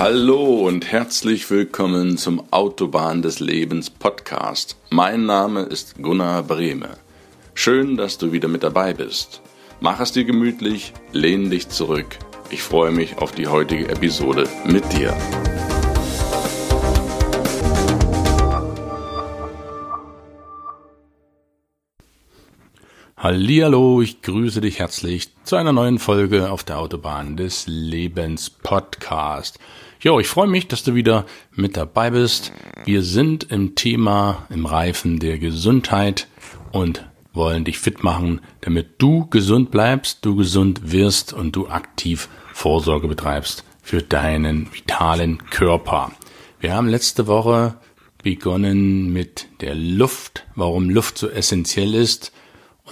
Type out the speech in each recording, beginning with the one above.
Hallo und herzlich willkommen zum Autobahn des Lebens Podcast. Mein Name ist Gunnar Brehme. Schön, dass du wieder mit dabei bist. Mach es dir gemütlich, lehn dich zurück. Ich freue mich auf die heutige Episode mit dir. Hallihallo, ich grüße dich herzlich zu einer neuen Folge auf der Autobahn des Lebens Podcast. Jo, ich freue mich, dass du wieder mit dabei bist. Wir sind im Thema im Reifen der Gesundheit und wollen dich fit machen, damit du gesund bleibst, du gesund wirst und du aktiv Vorsorge betreibst für deinen vitalen Körper. Wir haben letzte Woche begonnen mit der Luft, warum Luft so essentiell ist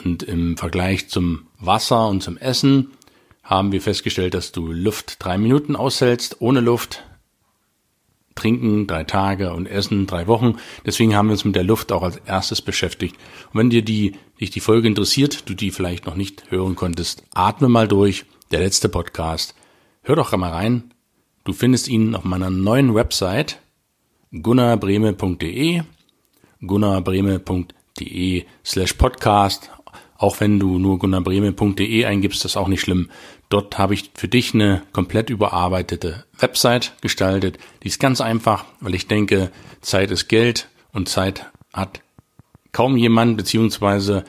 und im Vergleich zum Wasser und zum Essen haben wir festgestellt, dass du Luft drei Minuten aushältst, ohne Luft. Trinken drei Tage und Essen drei Wochen. Deswegen haben wir uns mit der Luft auch als erstes beschäftigt. Und wenn dir die, dich die Folge interessiert, du die vielleicht noch nicht hören konntest, atme mal durch. Der letzte Podcast. Hör doch mal rein. Du findest ihn auf meiner neuen Website gunnarbreme.de gunnarbreme.de slash podcast auch wenn du nur gunnarbreme.de eingibst, ist auch nicht schlimm. Dort habe ich für dich eine komplett überarbeitete Website gestaltet. Die ist ganz einfach, weil ich denke, Zeit ist Geld und Zeit hat kaum jemand, beziehungsweise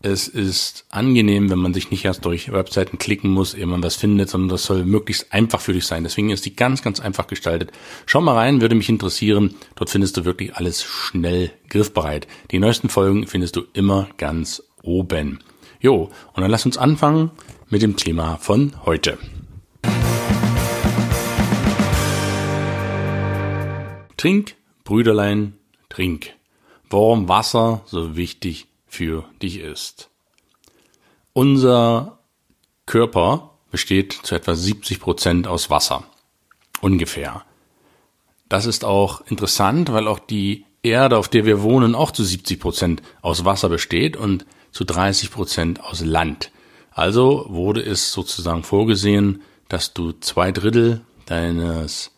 es ist angenehm, wenn man sich nicht erst durch Webseiten klicken muss, ehe man was findet, sondern das soll möglichst einfach für dich sein. Deswegen ist die ganz, ganz einfach gestaltet. Schau mal rein, würde mich interessieren. Dort findest du wirklich alles schnell griffbereit. Die neuesten Folgen findest du immer ganz oben. Jo, und dann lass uns anfangen mit dem Thema von heute. Trink, Brüderlein, trink. Warum Wasser so wichtig für dich ist. Unser Körper besteht zu etwa 70 Prozent aus Wasser. Ungefähr. Das ist auch interessant, weil auch die Erde, auf der wir wohnen, auch zu 70 Prozent aus Wasser besteht und zu 30 Prozent aus Land. Also wurde es sozusagen vorgesehen, dass du zwei Drittel deines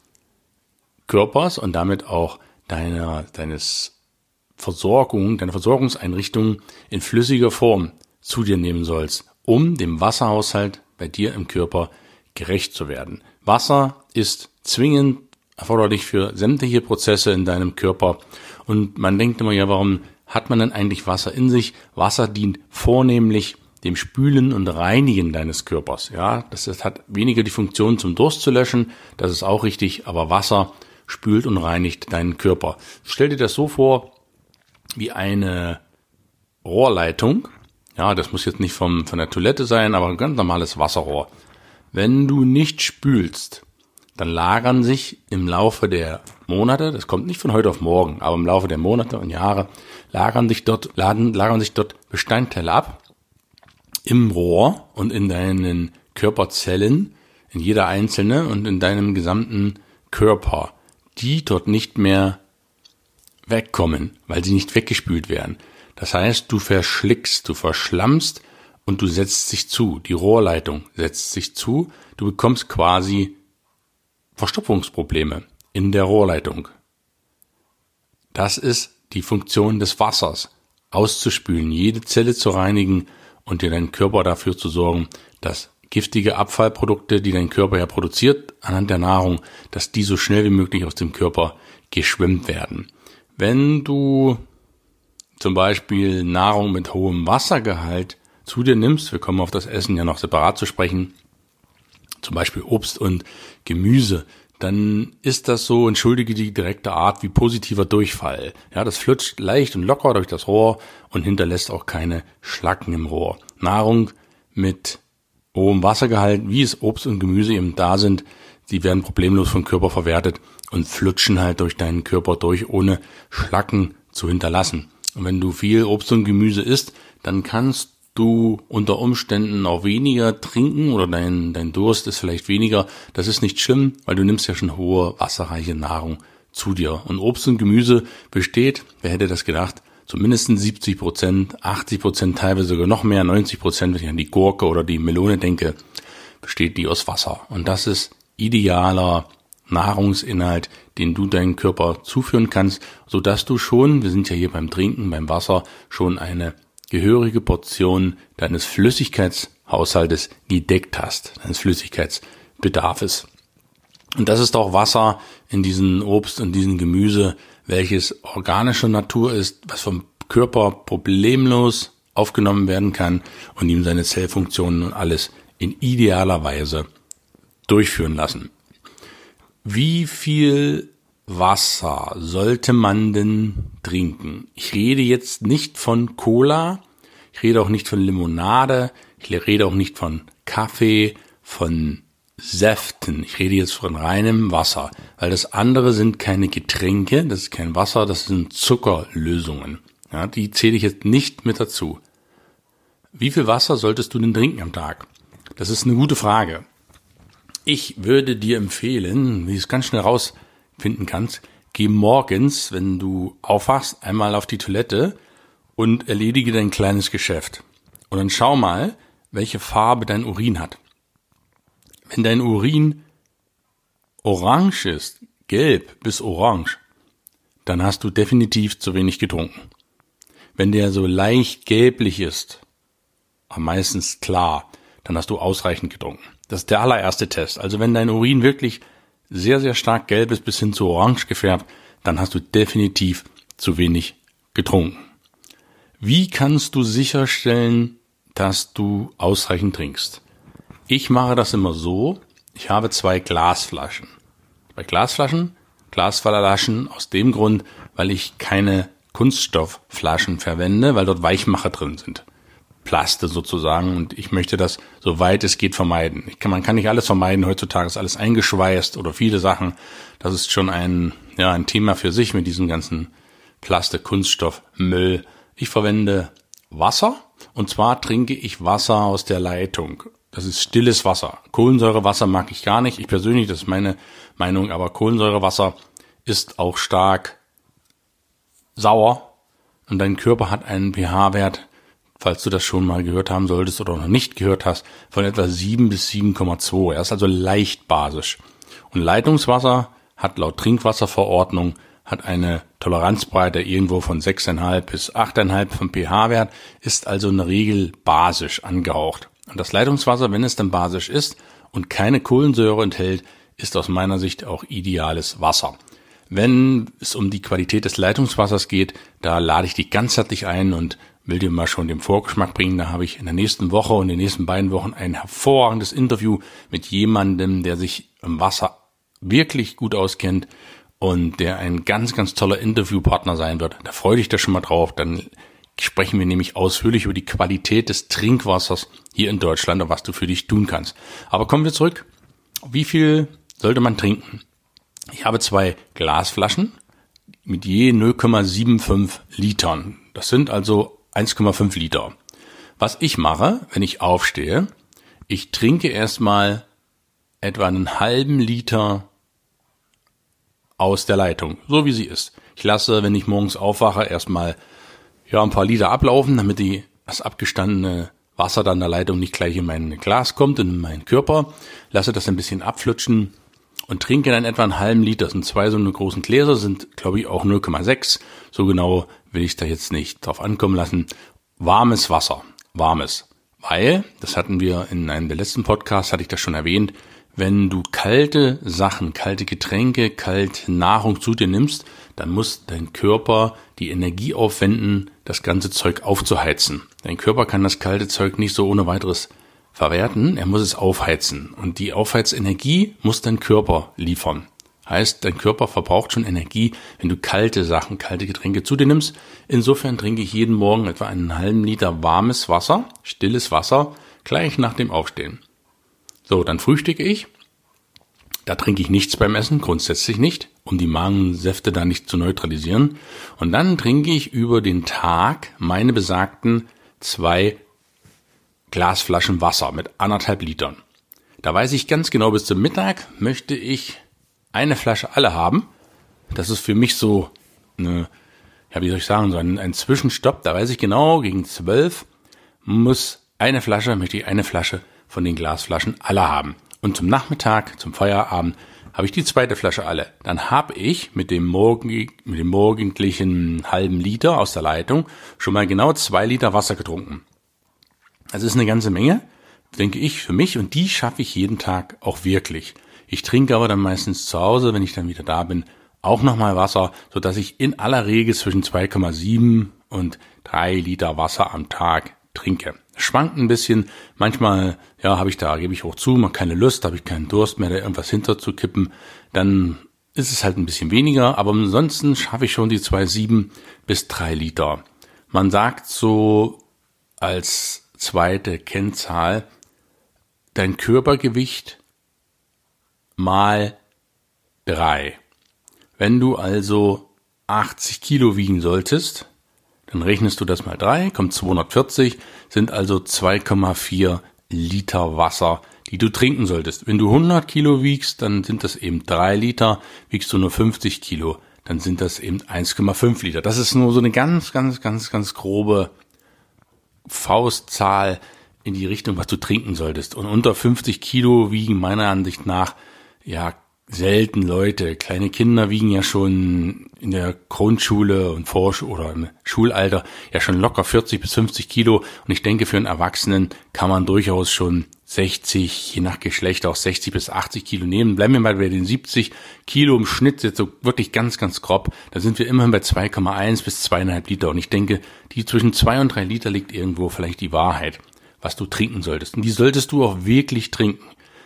Körpers und damit auch deiner, deines Versorgung, deiner Versorgungseinrichtung in flüssiger Form zu dir nehmen sollst, um dem Wasserhaushalt bei dir im Körper gerecht zu werden. Wasser ist zwingend erforderlich für sämtliche Prozesse in deinem Körper. Und man denkt immer, ja, warum hat man denn eigentlich Wasser in sich? Wasser dient vornehmlich dem Spülen und Reinigen deines Körpers. Ja, das hat weniger die Funktion zum Durst zu löschen, das ist auch richtig, aber Wasser spült und reinigt deinen Körper. Stell dir das so vor wie eine Rohrleitung. Ja, das muss jetzt nicht vom, von der Toilette sein, aber ein ganz normales Wasserrohr. Wenn du nicht spülst, dann lagern sich im Laufe der Monate, das kommt nicht von heute auf morgen, aber im Laufe der Monate und Jahre, lagern sich dort, laden, lagern sich dort Bestandteile ab im Rohr und in deinen Körperzellen, in jeder einzelne und in deinem gesamten Körper, die dort nicht mehr wegkommen, weil sie nicht weggespült werden. Das heißt, du verschlickst, du verschlammst und du setzt sich zu. Die Rohrleitung setzt sich zu. Du bekommst quasi Verstopfungsprobleme in der Rohrleitung. Das ist die Funktion des Wassers, auszuspülen, jede Zelle zu reinigen und dir deinen Körper dafür zu sorgen, dass giftige Abfallprodukte, die dein Körper ja produziert, anhand der Nahrung, dass die so schnell wie möglich aus dem Körper geschwemmt werden. Wenn du zum Beispiel Nahrung mit hohem Wassergehalt zu dir nimmst, wir kommen auf das Essen ja noch separat zu sprechen, zum Beispiel Obst und Gemüse, dann ist das so, entschuldige die direkte Art, wie positiver Durchfall. Ja, das flutscht leicht und locker durch das Rohr und hinterlässt auch keine Schlacken im Rohr. Nahrung mit hohem Wassergehalt, wie es Obst und Gemüse eben da sind, die werden problemlos vom Körper verwertet und flutschen halt durch deinen Körper durch, ohne Schlacken zu hinterlassen. Und wenn du viel Obst und Gemüse isst, dann kannst du unter Umständen auch weniger trinken oder dein, dein Durst ist vielleicht weniger. Das ist nicht schlimm, weil du nimmst ja schon hohe wasserreiche Nahrung zu dir. Und Obst und Gemüse besteht, wer hätte das gedacht, zumindest 70 Prozent, 80 Prozent, teilweise sogar noch mehr, 90 Prozent, wenn ich an die Gurke oder die Melone denke, besteht die aus Wasser. Und das ist idealer Nahrungsinhalt, den du deinem Körper zuführen kannst, so dass du schon, wir sind ja hier beim Trinken, beim Wasser, schon eine gehörige Portion deines Flüssigkeitshaushaltes gedeckt hast, deines Flüssigkeitsbedarfes. Und das ist auch Wasser in diesen Obst und diesen Gemüse, welches organischer Natur ist, was vom Körper problemlos aufgenommen werden kann und ihm seine Zellfunktionen und alles in idealer Weise durchführen lassen. Wie viel Wasser sollte man denn trinken? Ich rede jetzt nicht von Cola, ich rede auch nicht von Limonade, ich rede auch nicht von Kaffee, von Säften. Ich rede jetzt von reinem Wasser, weil das andere sind keine Getränke, das ist kein Wasser, das sind Zuckerlösungen. Ja, die zähle ich jetzt nicht mit dazu. Wie viel Wasser solltest du denn trinken am Tag? Das ist eine gute Frage. Ich würde dir empfehlen, wie es ganz schnell rausfinden kannst, geh morgens, wenn du aufwachst, einmal auf die Toilette und erledige dein kleines Geschäft. Und dann schau mal, welche Farbe dein Urin hat. Wenn dein Urin orange ist, gelb bis orange, dann hast du definitiv zu wenig getrunken. Wenn der so leicht gelblich ist, aber meistens klar, dann hast du ausreichend getrunken. Das ist der allererste Test. Also wenn dein Urin wirklich sehr, sehr stark gelb ist bis hin zu orange gefärbt, dann hast du definitiv zu wenig getrunken. Wie kannst du sicherstellen, dass du ausreichend trinkst? Ich mache das immer so, ich habe zwei Glasflaschen. Bei Glasflaschen, Glasflaschen aus dem Grund, weil ich keine Kunststoffflaschen verwende, weil dort Weichmacher drin sind. Plaste sozusagen und ich möchte das so weit es geht vermeiden. Kann, man kann nicht alles vermeiden, heutzutage ist alles eingeschweißt oder viele Sachen. Das ist schon ein, ja, ein Thema für sich mit diesem ganzen Plastik, Kunststoff, Müll. Ich verwende Wasser und zwar trinke ich Wasser aus der Leitung. Das ist stilles Wasser. Kohlensäurewasser mag ich gar nicht. Ich persönlich, das ist meine Meinung, aber Kohlensäurewasser ist auch stark sauer und dein Körper hat einen pH-Wert falls du das schon mal gehört haben solltest oder noch nicht gehört hast, von etwa 7 bis 7,2. Er ist also leicht basisch. Und Leitungswasser hat laut Trinkwasserverordnung hat eine Toleranzbreite irgendwo von 6,5 bis 8,5 vom pH-Wert, ist also in der Regel basisch angehaucht. Und das Leitungswasser, wenn es dann basisch ist und keine Kohlensäure enthält, ist aus meiner Sicht auch ideales Wasser. Wenn es um die Qualität des Leitungswassers geht, da lade ich dich ganzheitlich ein und will dir mal schon den Vorgeschmack bringen. Da habe ich in der nächsten Woche und den nächsten beiden Wochen ein hervorragendes Interview mit jemandem, der sich im Wasser wirklich gut auskennt und der ein ganz, ganz toller Interviewpartner sein wird. Da freue dich da schon mal drauf. Dann sprechen wir nämlich ausführlich über die Qualität des Trinkwassers hier in Deutschland und was du für dich tun kannst. Aber kommen wir zurück. Wie viel sollte man trinken? Ich habe zwei Glasflaschen mit je 0,75 Litern. Das sind also 1,5 Liter. Was ich mache, wenn ich aufstehe, ich trinke erstmal etwa einen halben Liter aus der Leitung, so wie sie ist. Ich lasse, wenn ich morgens aufwache, erstmal ja ein paar Liter ablaufen, damit die das abgestandene Wasser dann der Leitung nicht gleich in mein Glas kommt, in meinen Körper. Lasse das ein bisschen abflutschen und trinke dann etwa einen halben Liter. Das sind zwei so eine großen Gläser, sind glaube ich auch 0,6. So genau will ich da jetzt nicht drauf ankommen lassen. Warmes Wasser, warmes. Weil, das hatten wir in einem der letzten Podcasts, hatte ich das schon erwähnt, wenn du kalte Sachen, kalte Getränke, kalte Nahrung zu dir nimmst, dann muss dein Körper die Energie aufwenden, das ganze Zeug aufzuheizen. Dein Körper kann das kalte Zeug nicht so ohne weiteres verwerten, er muss es aufheizen. Und die Aufheizenergie muss dein Körper liefern. Heißt, dein Körper verbraucht schon Energie, wenn du kalte Sachen, kalte Getränke zu dir nimmst. Insofern trinke ich jeden Morgen etwa einen halben Liter warmes Wasser, stilles Wasser, gleich nach dem Aufstehen. So, dann frühstücke ich. Da trinke ich nichts beim Essen, grundsätzlich nicht, um die Magensäfte da nicht zu neutralisieren. Und dann trinke ich über den Tag meine besagten zwei Glasflaschen Wasser mit anderthalb Litern. Da weiß ich ganz genau, bis zum Mittag möchte ich eine Flasche alle haben. Das ist für mich so eine, ja, wie soll ich sagen, so ein, ein Zwischenstopp. Da weiß ich genau, gegen zwölf muss eine Flasche, möchte ich eine Flasche von den Glasflaschen alle haben. Und zum Nachmittag, zum Feierabend, habe ich die zweite Flasche alle. Dann habe ich mit dem, morgen, mit dem morgendlichen halben Liter aus der Leitung schon mal genau zwei Liter Wasser getrunken. Das ist eine ganze Menge, denke ich, für mich und die schaffe ich jeden Tag auch wirklich. Ich trinke aber dann meistens zu Hause, wenn ich dann wieder da bin, auch nochmal Wasser, so dass ich in aller Regel zwischen 2,7 und 3 Liter Wasser am Tag trinke. schwankt ein bisschen. Manchmal, ja, habe ich da, gebe ich auch zu, mal keine Lust, habe ich keinen Durst mehr, da irgendwas hinterzukippen. Dann ist es halt ein bisschen weniger, aber ansonsten schaffe ich schon die 2,7 bis 3 Liter. Man sagt so als zweite Kennzahl, dein Körpergewicht mal drei. Wenn du also 80 Kilo wiegen solltest, dann rechnest du das mal drei, kommt 240, sind also 2,4 Liter Wasser, die du trinken solltest. Wenn du 100 Kilo wiegst, dann sind das eben drei Liter. Wiegst du nur 50 Kilo, dann sind das eben 1,5 Liter. Das ist nur so eine ganz, ganz, ganz, ganz grobe Faustzahl in die Richtung, was du trinken solltest. Und unter 50 Kilo wiegen meiner Ansicht nach ja selten Leute. Kleine Kinder wiegen ja schon in der Grundschule und Vorsch oder im Schulalter ja schon locker 40 bis 50 Kilo. Und ich denke, für einen Erwachsenen kann man durchaus schon 60, je nach Geschlecht auch 60 bis 80 Kilo nehmen. Bleiben wir mal bei den 70 Kilo im Schnitt, jetzt so wirklich ganz, ganz grob. Da sind wir immerhin bei 2,1 bis 2,5 Liter. Und ich denke, die zwischen 2 und 3 Liter liegt irgendwo vielleicht die Wahrheit, was du trinken solltest. Und die solltest du auch wirklich trinken.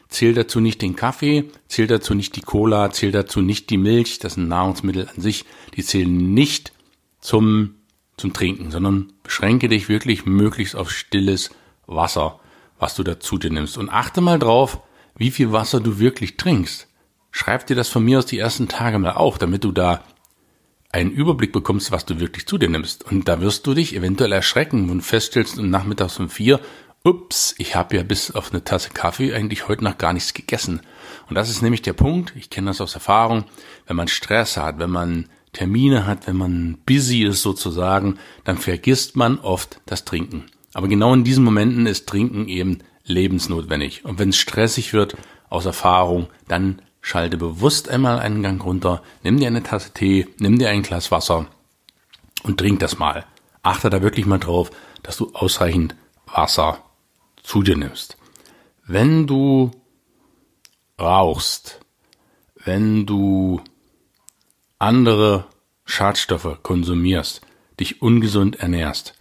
Zähl dazu nicht den Kaffee, zähl dazu nicht die Cola, zähl dazu nicht die Milch, das sind Nahrungsmittel an sich, die zählen nicht zum, zum Trinken, sondern beschränke dich wirklich möglichst auf stilles Wasser, was du dazu dir nimmst. Und achte mal drauf, wie viel Wasser du wirklich trinkst. Schreib dir das von mir aus die ersten Tage mal auf, damit du da einen Überblick bekommst, was du wirklich zu dir nimmst. Und da wirst du dich eventuell erschrecken, du feststellst, um nachmittags um vier ups, ich habe ja bis auf eine Tasse Kaffee eigentlich heute noch gar nichts gegessen. Und das ist nämlich der Punkt, ich kenne das aus Erfahrung, wenn man Stress hat, wenn man Termine hat, wenn man busy ist sozusagen, dann vergisst man oft das Trinken. Aber genau in diesen Momenten ist Trinken eben lebensnotwendig. Und wenn es stressig wird, aus Erfahrung, dann schalte bewusst einmal einen Gang runter, nimm dir eine Tasse Tee, nimm dir ein Glas Wasser und trink das mal. Achte da wirklich mal drauf, dass du ausreichend Wasser zu dir nimmst. Wenn du rauchst, wenn du andere Schadstoffe konsumierst, dich ungesund ernährst,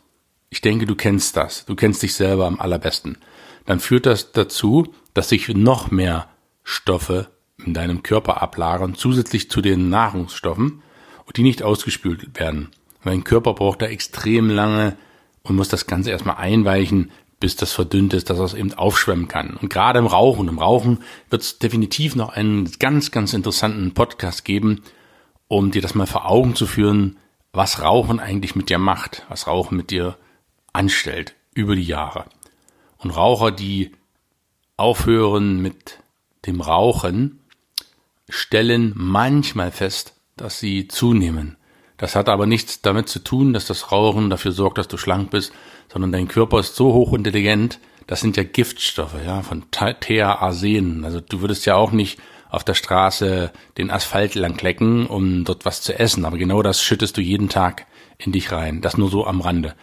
ich denke, du kennst das, du kennst dich selber am allerbesten, dann führt das dazu, dass sich noch mehr Stoffe in deinem Körper ablagern, zusätzlich zu den Nahrungsstoffen, und die nicht ausgespült werden. Dein Körper braucht da extrem lange und muss das Ganze erstmal einweichen, bis das verdünnt ist, dass es eben aufschwemmen kann. Und gerade im Rauchen, im Rauchen wird es definitiv noch einen ganz, ganz interessanten Podcast geben, um dir das mal vor Augen zu führen, was Rauchen eigentlich mit dir macht, was Rauchen mit dir anstellt über die Jahre. Und Raucher, die aufhören mit dem Rauchen, stellen manchmal fest, dass sie zunehmen. Das hat aber nichts damit zu tun, dass das Rauchen dafür sorgt, dass du schlank bist, sondern dein Körper ist so hochintelligent, das sind ja Giftstoffe, ja, von Tearsen. Also du würdest ja auch nicht auf der Straße den Asphalt langklecken, um dort was zu essen, aber genau das schüttest du jeden Tag in dich rein. Das nur so am Rande.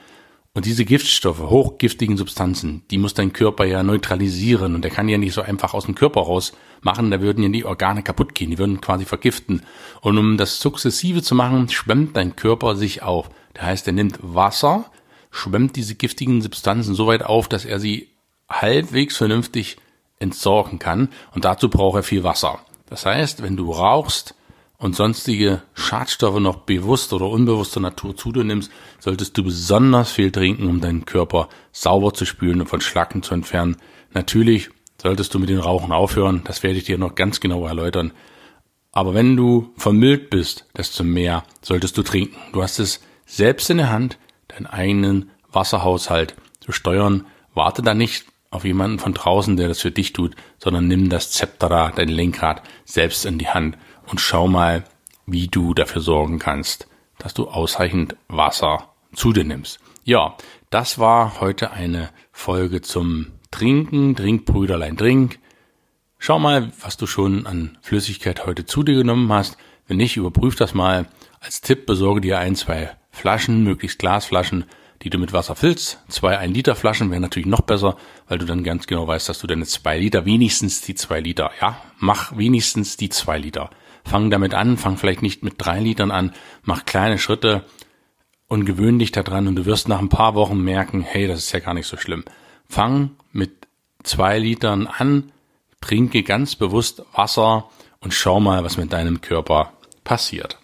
Und diese Giftstoffe, hochgiftigen Substanzen, die muss dein Körper ja neutralisieren und der kann ja nicht so einfach aus dem Körper raus machen, da würden ja die Organe kaputt gehen, die würden quasi vergiften. Und um das sukzessive zu machen, schwemmt dein Körper sich auf. Das heißt, er nimmt Wasser, schwemmt diese giftigen Substanzen so weit auf, dass er sie halbwegs vernünftig entsorgen kann und dazu braucht er viel Wasser. Das heißt, wenn du rauchst, und sonstige Schadstoffe noch bewusst oder unbewusster Natur zu dir nimmst, solltest du besonders viel trinken, um deinen Körper sauber zu spülen und von Schlacken zu entfernen. Natürlich solltest du mit dem Rauchen aufhören, das werde ich dir noch ganz genau erläutern. Aber wenn du vermüllt bist, desto mehr solltest du trinken. Du hast es selbst in der Hand, deinen eigenen Wasserhaushalt zu steuern. Warte da nicht auf jemanden von draußen, der das für dich tut, sondern nimm das Zepter, dein Lenkrad selbst in die Hand und schau mal, wie du dafür sorgen kannst, dass du ausreichend Wasser zu dir nimmst. Ja, das war heute eine Folge zum Trinken, Trinkbrüderlein Trink. Schau mal, was du schon an Flüssigkeit heute zu dir genommen hast. Wenn nicht, überprüf das mal. Als Tipp besorge dir ein, zwei Flaschen, möglichst Glasflaschen, die du mit Wasser füllst. Zwei 1 Liter Flaschen wären natürlich noch besser, weil du dann ganz genau weißt, dass du deine zwei Liter, wenigstens die zwei Liter, ja, mach wenigstens die zwei Liter. Fang damit an, fang vielleicht nicht mit drei Litern an, mach kleine Schritte und gewöhn dich daran und du wirst nach ein paar Wochen merken, hey, das ist ja gar nicht so schlimm. Fang mit zwei Litern an, trinke ganz bewusst Wasser und schau mal, was mit deinem Körper passiert.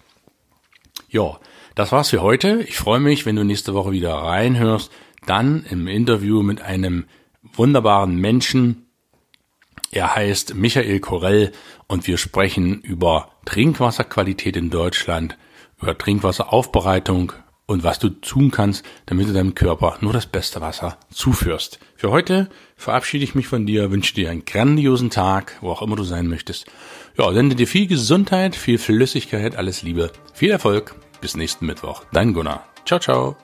Ja, das war's für heute. Ich freue mich, wenn du nächste Woche wieder reinhörst, dann im Interview mit einem wunderbaren Menschen. Er heißt Michael Korell und wir sprechen über Trinkwasserqualität in Deutschland, über Trinkwasseraufbereitung und was du tun kannst, damit du deinem Körper nur das beste Wasser zuführst. Für heute verabschiede ich mich von dir, wünsche dir einen grandiosen Tag, wo auch immer du sein möchtest. Ja, sende dir viel Gesundheit, viel Flüssigkeit, alles Liebe, viel Erfolg. Bis nächsten Mittwoch. Dein Gunnar. Ciao, ciao.